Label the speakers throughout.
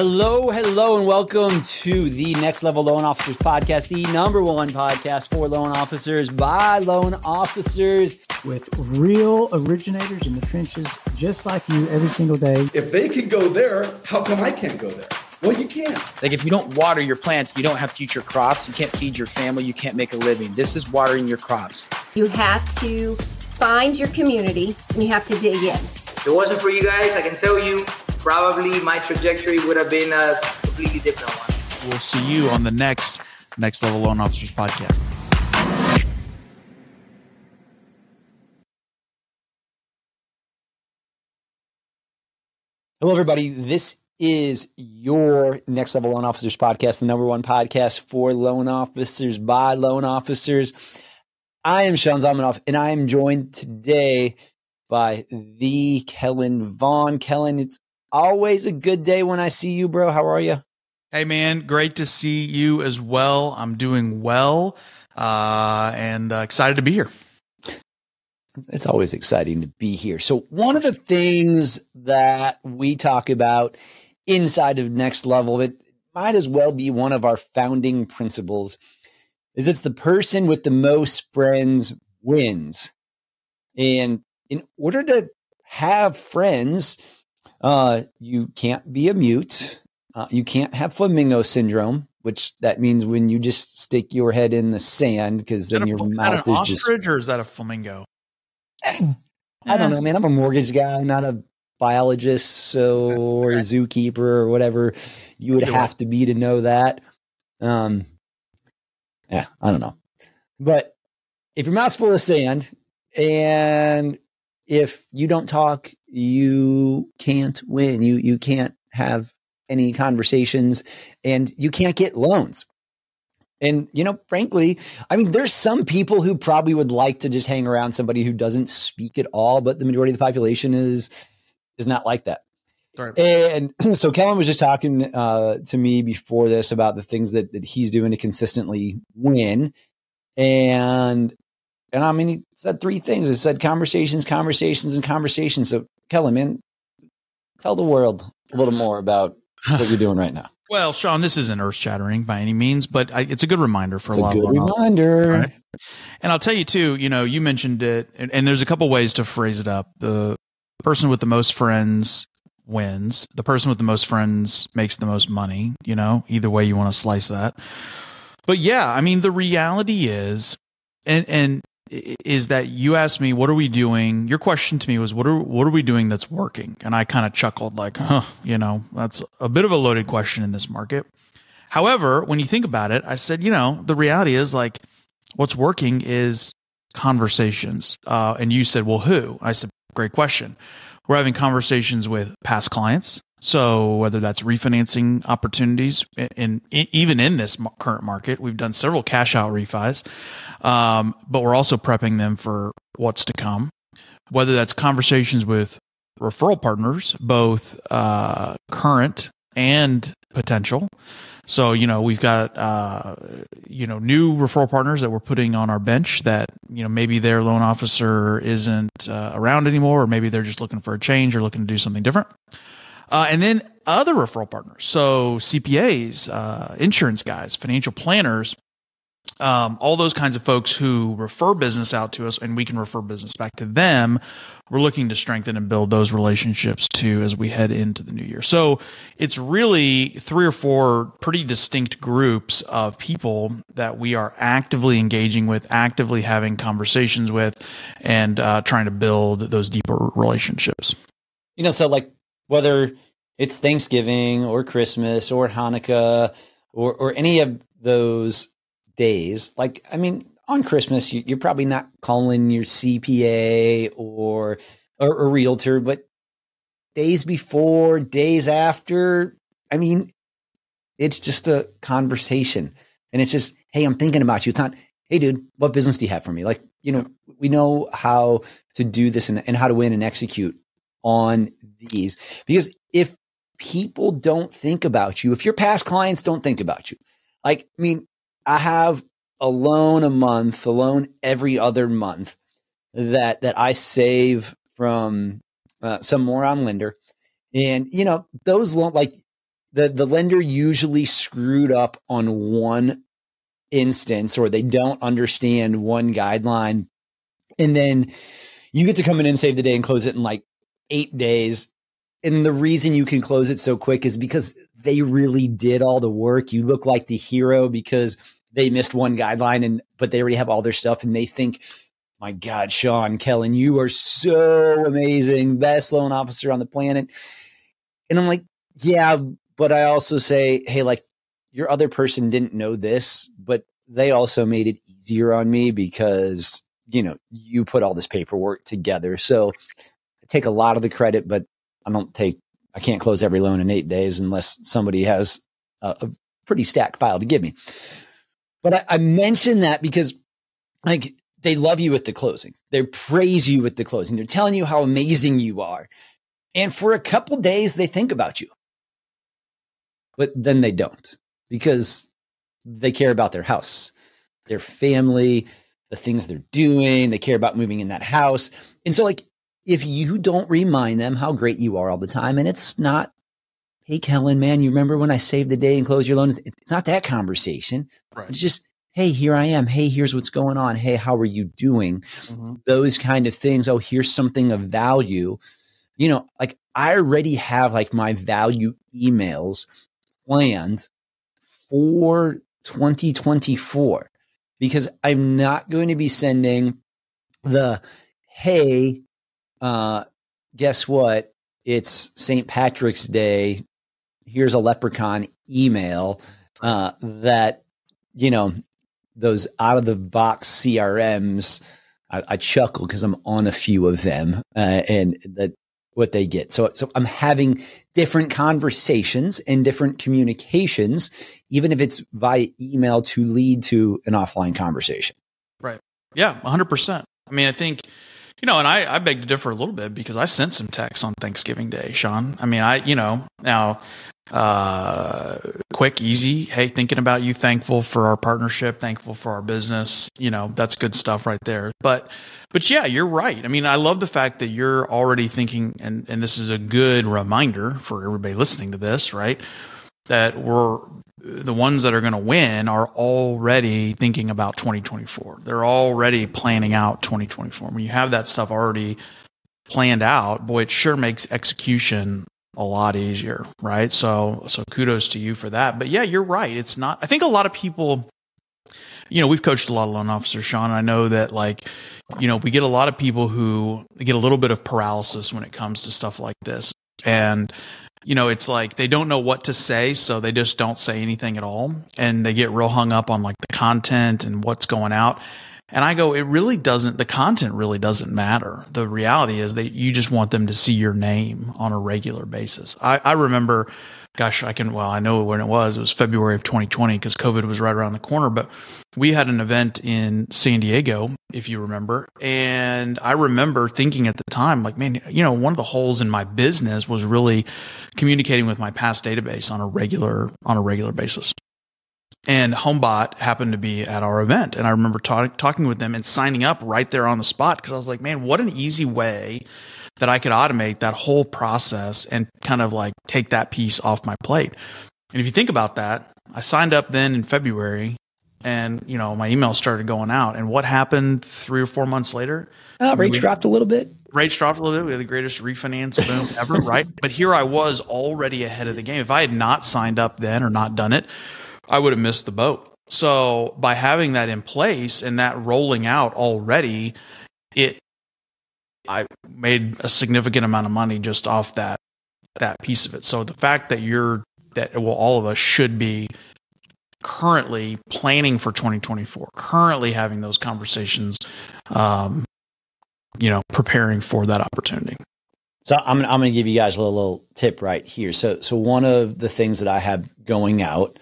Speaker 1: Hello, hello, and welcome to the Next Level Loan Officers Podcast, the number one podcast for loan officers by loan officers.
Speaker 2: with real originators in the trenches, just like you every single day.
Speaker 3: If they can go there, how come I can't go there? Well, you can't.
Speaker 4: Like if you don't water your plants, you don't have future crops. You can't feed your family. You can't make a living. This is watering your crops.
Speaker 5: You have to find your community and you have to dig in.
Speaker 6: If it wasn't for you guys, I can tell you, probably my trajectory would have been a completely different one.
Speaker 7: We'll see you on the next Next Level Loan Officers podcast.
Speaker 1: Hello, everybody. This is your Next Level Loan Officers Podcast, the number one podcast for loan officers by loan officers. I am Sean Zalmanoff, and I am joined today by the Kellen Vaughan. Kellen, it's always a good day when I see you, bro. How are you?
Speaker 7: Hey, man, great to see you as well. I'm doing well uh, and uh, excited to be here.
Speaker 1: It's always exciting to be here. So, one of the things that we talk about inside of Next Level, it might as well be one of our founding principles, is it's the person with the most friends wins. And in order to have friends, uh, you can't be a mute. Uh, you can't have flamingo syndrome, which that means when you just stick your head in the sand because then
Speaker 7: a,
Speaker 1: your
Speaker 7: is
Speaker 1: mouth
Speaker 7: an
Speaker 1: is just
Speaker 7: ostrich or is that a flamingo?
Speaker 1: I don't know, man. I'm a mortgage guy, not a biologist, so or a zookeeper or whatever you would have to be to know that. Um, yeah, I don't know. But if your mouth's full of sand and if you don't talk, you can't win. You you can't have any conversations and you can't get loans. And you know, frankly, I mean, there's some people who probably would like to just hang around somebody who doesn't speak at all, but the majority of the population is is not like that. And so Kellen was just talking uh, to me before this about the things that, that he's doing to consistently win. And and I mean, he said three things. He said conversations, conversations, and conversations. So Kellen, man, tell the world a little more about what you're doing right now.
Speaker 7: Well, Sean, this isn't earth shattering by any means, but I, it's a good reminder for
Speaker 1: It's
Speaker 7: a
Speaker 1: a
Speaker 7: lot
Speaker 1: good reminder.
Speaker 7: Right. And I'll tell you too, you know, you mentioned it, and, and there's a couple ways to phrase it up. The person with the most friends wins. The person with the most friends makes the most money. You know, either way you want to slice that. But yeah, I mean, the reality is, and and is that you asked me, what are we doing? Your question to me was, what are what are we doing that's working? And I kind of chuckled, like, huh, you know, that's a bit of a loaded question in this market. However, when you think about it, I said, you know, the reality is like what's working is conversations. Uh, and you said, well, who? I said, great question. We're having conversations with past clients. So whether that's refinancing opportunities, and even in this current market, we've done several cash out refis, um, but we're also prepping them for what's to come. Whether that's conversations with referral partners, both uh, current and potential. So, you know, we've got, uh, you know, new referral partners that we're putting on our bench that, you know, maybe their loan officer isn't uh, around anymore, or maybe they're just looking for a change or looking to do something different. Uh, and then other referral partners. So CPAs, uh, insurance guys, financial planners, um, all those kinds of folks who refer business out to us and we can refer business back to them. We're looking to strengthen and build those relationships too as we head into the new year. So it's really three or four pretty distinct groups of people that we are actively engaging with, actively having conversations with, and uh, trying to build those deeper relationships.
Speaker 1: You know, so like whether it's Thanksgiving or Christmas or Hanukkah or or any of those days, like I mean, on Christmas you, you're probably not calling your CPA or or a realtor, but days before, days after, I mean, it's just a conversation, and it's just, hey, I'm thinking about you. It's not, hey, dude, what business do you have for me? Like, you know, we know how to do this and, and how to win and execute on these. Because if people don't think about you, if your past clients don't think about you, like, I mean, I have a loan a month, a loan every other month that that I save from uh, some moron lender, and you know those loan like the the lender usually screwed up on one instance or they don't understand one guideline. And then you get to come in and save the day and close it in like 8 days. And the reason you can close it so quick is because they really did all the work. You look like the hero because they missed one guideline and but they already have all their stuff and they think my god Sean Kellen you are so amazing best loan officer on the planet. And I'm like yeah but I also say hey like your other person didn't know this, but they also made it easier on me because, you know, you put all this paperwork together. So take a lot of the credit, but I don't take, I can't close every loan in eight days unless somebody has a, a pretty stacked file to give me. But I, I mention that because, like, they love you at the closing. They praise you at the closing. They're telling you how amazing you are. And for a couple days, they think about you. But then they don't because they care about their house, their family, the things they're doing. They care about moving in that house. And so, like, if you don't remind them how great you are all the time, and it's not, hey, Kellen, man, you remember when I saved the day and closed your loan? It's not that conversation.
Speaker 7: Right.
Speaker 1: It's just, hey, here I am. Hey, here's what's going on. Hey, how are you doing?
Speaker 7: Mm-hmm.
Speaker 1: Those kind of things. Oh, here's something of value. You know, like I already have like my value emails planned for 2024 because I'm not going to be sending the hey, uh, guess what? It's St. Patrick's Day. Here's a leprechaun email uh, that, you know, those out of the box CRMs. I, I chuckle because I'm on a few of them, uh, and that what they get. So, so I'm having different conversations and different communications, even if it's via email to lead to an offline conversation.
Speaker 7: Right. Yeah, 100%. I mean, I think, you know, and I, I beg to differ a little bit because I sent some texts on Thanksgiving Day, Sean. I mean, I, you know, now uh, quick, easy. Hey, thinking about you, thankful for our partnership, thankful for our business. You know, that's good stuff right there. But, but yeah, you're right. I mean, I love the fact that you're already thinking, and, and this is a good reminder for everybody listening to this, right? That we're the ones that are going to win are already thinking about 2024. They're already planning out 2024. When you have that stuff already planned out, boy, it sure makes execution a lot easier, right? So so kudos to you for that. But yeah, you're right. It's not I think a lot of people you know, we've coached a lot of loan officers, Sean. I know that like, you know, we get a lot of people who get a little bit of paralysis when it comes to stuff like this. And you know, it's like they don't know what to say, so they just don't say anything at all. And they get real hung up on like the content and what's going out. And I go, it really doesn't, the content really doesn't matter. The reality is that you just want them to see your name on a regular basis. I, I remember, gosh, I can, well, I know when it was, it was February of 2020 because COVID was right around the corner, but we had an event in San Diego, if you remember. And I remember thinking at the time, like, man, you know, one of the holes in my business was really communicating with my past database on a regular, on a regular basis and HomeBot happened to be at our event. And I remember ta- talking with them and signing up right there on the spot because I was like, man, what an easy way that I could automate that whole process and kind of like take that piece off my plate. And if you think about that, I signed up then in February and, you know, my email started going out. And what happened three or four months later?
Speaker 1: Uh, rates we, dropped a little bit.
Speaker 7: Rates dropped a little bit. We had the greatest refinance boom ever, right? But here I was already ahead of the game. If I had not signed up then or not done it, I would have missed the boat. So by having that in place and that rolling out already, it I made a significant amount of money just off that that piece of it. So the fact that you're that well all of us should be currently planning for 2024, currently having those conversations, um, you know, preparing for that opportunity.
Speaker 1: So I'm I'm going to give you guys a little, little tip right here. So so one of the things that I have going out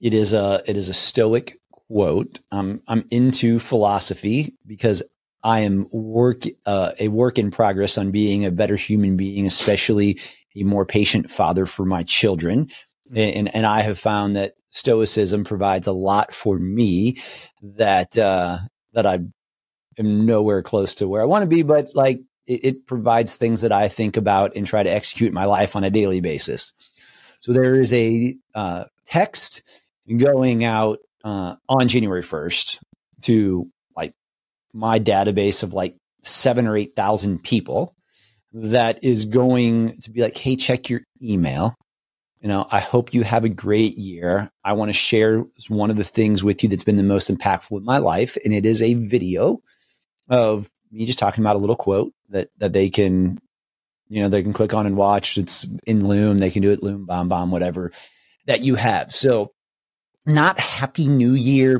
Speaker 1: it is a it is a Stoic quote. Um, I'm into philosophy because I am work uh, a work in progress on being a better human being, especially a more patient father for my children. Mm-hmm. And and I have found that Stoicism provides a lot for me that uh, that I am nowhere close to where I want to be, but like it, it provides things that I think about and try to execute my life on a daily basis. So there is a uh, text going out uh, on January 1st to like my database of like seven or 8,000 people that is going to be like, hey, check your email. You know, I hope you have a great year. I want to share one of the things with you that's been the most impactful in my life. And it is a video of me just talking about a little quote that, that they can, you know, they can click on and watch. It's in Loom. They can do it Loom, Bomb, Bomb, whatever that you have. So not Happy New Year,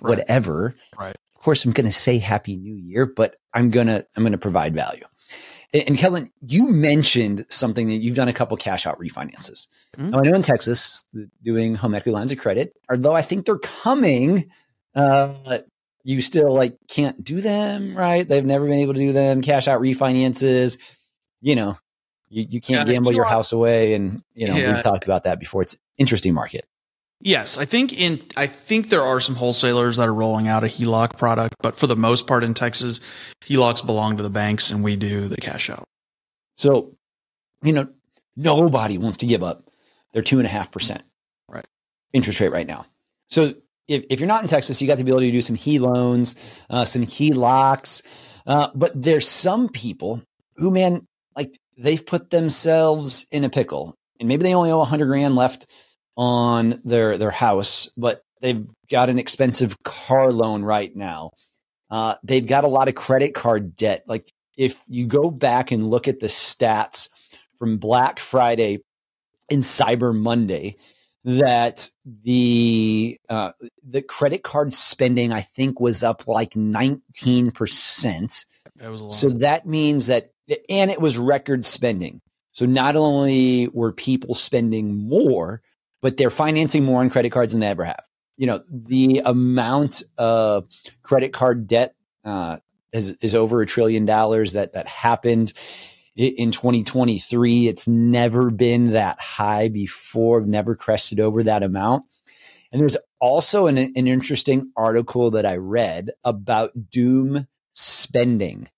Speaker 7: Right.
Speaker 1: whatever.
Speaker 7: Right.
Speaker 1: Of course, I'm going to say Happy New Year, but I'm gonna I'm gonna provide value. And, and Kellen, you mentioned something that you've done a couple cash out refinances.
Speaker 7: Mhm.
Speaker 1: Now, I know in Texas, doing home equity lines of credit, although I think they're coming, uh, you still like can't do them, right? They've never been able to do them. Cash out refinances, you know, you, you can't
Speaker 7: Yeah,
Speaker 1: gamble your house away, and you know
Speaker 7: Yeah.
Speaker 1: we've talked about that before. It's interesting market.
Speaker 7: Yes, I think in I think there are some wholesalers that are rolling out a HELOC product, but for the most part in Texas, HELOCs belong to the banks and we do the cash out.
Speaker 1: So, you know, nobody wants to give up their two and a half percent
Speaker 7: Right.
Speaker 1: interest rate right now. So if, if you're not in Texas, you got the ability to do some HE loans, uh, some HELOCs. Uh, but there's some people who, man, like they've put themselves in a pickle and maybe they only owe a hundred grand left on their, their house, but they've got an expensive car loan right now. Uh, they've got a lot of credit card debt. Like if you go back and look at the stats from Black Friday and Cyber Monday, that the uh, the credit card spending I think was up like nineteen percent.
Speaker 7: It was a lot.
Speaker 1: So that means that, and it was record spending. So not only were people spending more, but they're financing more on credit cards than they ever have. You know, the amount of credit card debt uh, is, is over a trillion dollars that that happened in 2023. It's never been that high before, never crested over that amount. And there's also an, an interesting article that I read about doom spending.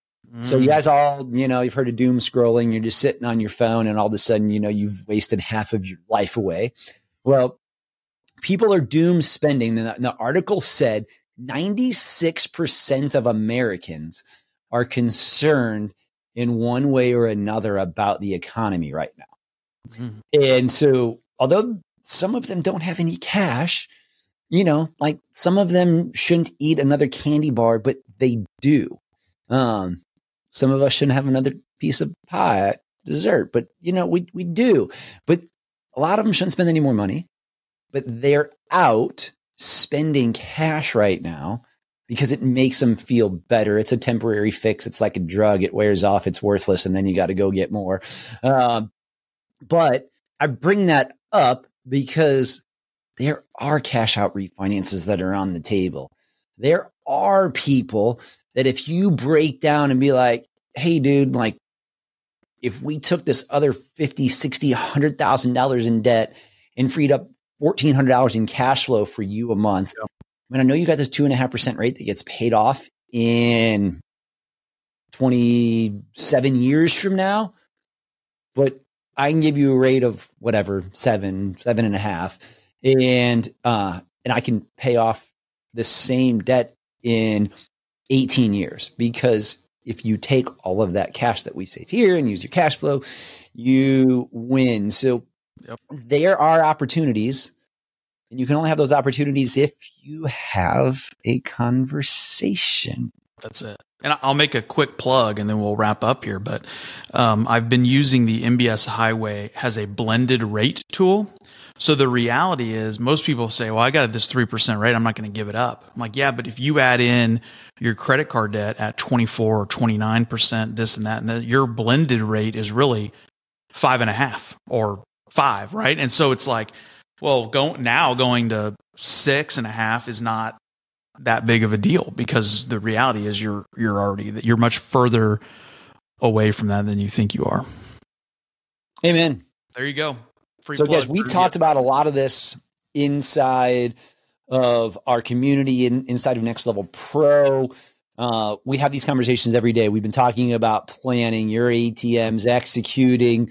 Speaker 1: So you
Speaker 7: Mm.
Speaker 1: guys all, you know, you've heard of doom scrolling. You're just sitting on your phone, and all of a sudden, you know, you've wasted half of your life away. Well, people are doom spending. And the, the article said 96% of Americans are concerned in one way or another about the economy right now.
Speaker 7: Mhm.
Speaker 1: And so, although some of them don't have any cash, you know, like some of them shouldn't eat another candy bar, but they do. Um, some of us shouldn't have another piece of pie dessert, but you know, we we do. But a lot of them shouldn't spend any more money, but they're out spending cash right now because it makes them feel better. It's a temporary fix. It's like a drug. It wears off. It's worthless, and then you got to go get more. Um, but I bring that up because there are cash out refinances that are on the table. There are people that if you break down and be like, hey, dude, like, if we took this other 50, 60, $100,000 in debt and freed up $1,400 in cash flow for you a month, I mean, I know you got this two and a half percent rate that gets paid off in 27 years from now, but I can give you a rate of whatever, seven, seven and a half, and uh, and I can pay off the same debt in 18 years because if you take all of that cash that we save here and use your cash flow, you win. So
Speaker 7: Yep.
Speaker 1: there are opportunities, and you can only have those opportunities if you have a conversation.
Speaker 7: That's it. And I'll make a quick plug and then we'll wrap up here. But um, I've been using the MBS Highway has a blended rate tool. So the reality is, most people say, "Well, I got this three percent rate. I'm not going to give it up." I'm like, "Yeah, but if you add in your credit card debt at 24 or 29 percent, this and that, and that, your blended rate is really five and a half or five, right?" And so it's like, well, go now going to six and a half is not that big of a deal because the reality is you're you're already that you're much further away from that than you think you are.
Speaker 1: Amen.
Speaker 7: There you go. Free
Speaker 1: so, guys, we've talked about a lot of this inside of our community and inside of Next Level Pro. Uh, we have these conversations every day. We've been talking about planning your ATMs, executing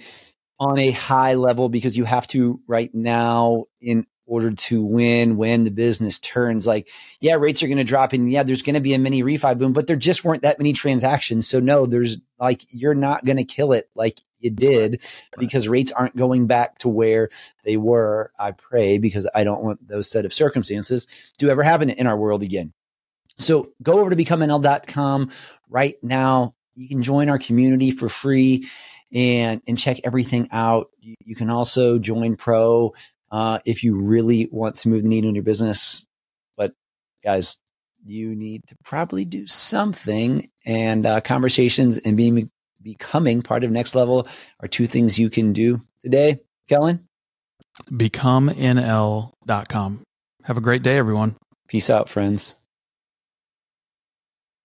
Speaker 1: on a high level because you have to right now in order to win when the business turns. Like, yeah, rates are going to drop and yeah, there's going to be a mini refi boom, but there just weren't that many transactions. So no, there's like, you're not going to kill it like you did because rates aren't going back to where they were. I pray because I don't want those set of circumstances to ever happen in our world again. So go over to becomenl.com right now. You can join our community for free and and check everything out. You, you can also join pro uh, if you really want to move the needle in your business. But guys, you need to probably do something. And uh, conversations and being becoming part of next level are two things you can do today. Kellen,
Speaker 7: becomenl.com. Have a great day, everyone.
Speaker 1: Peace out, friends.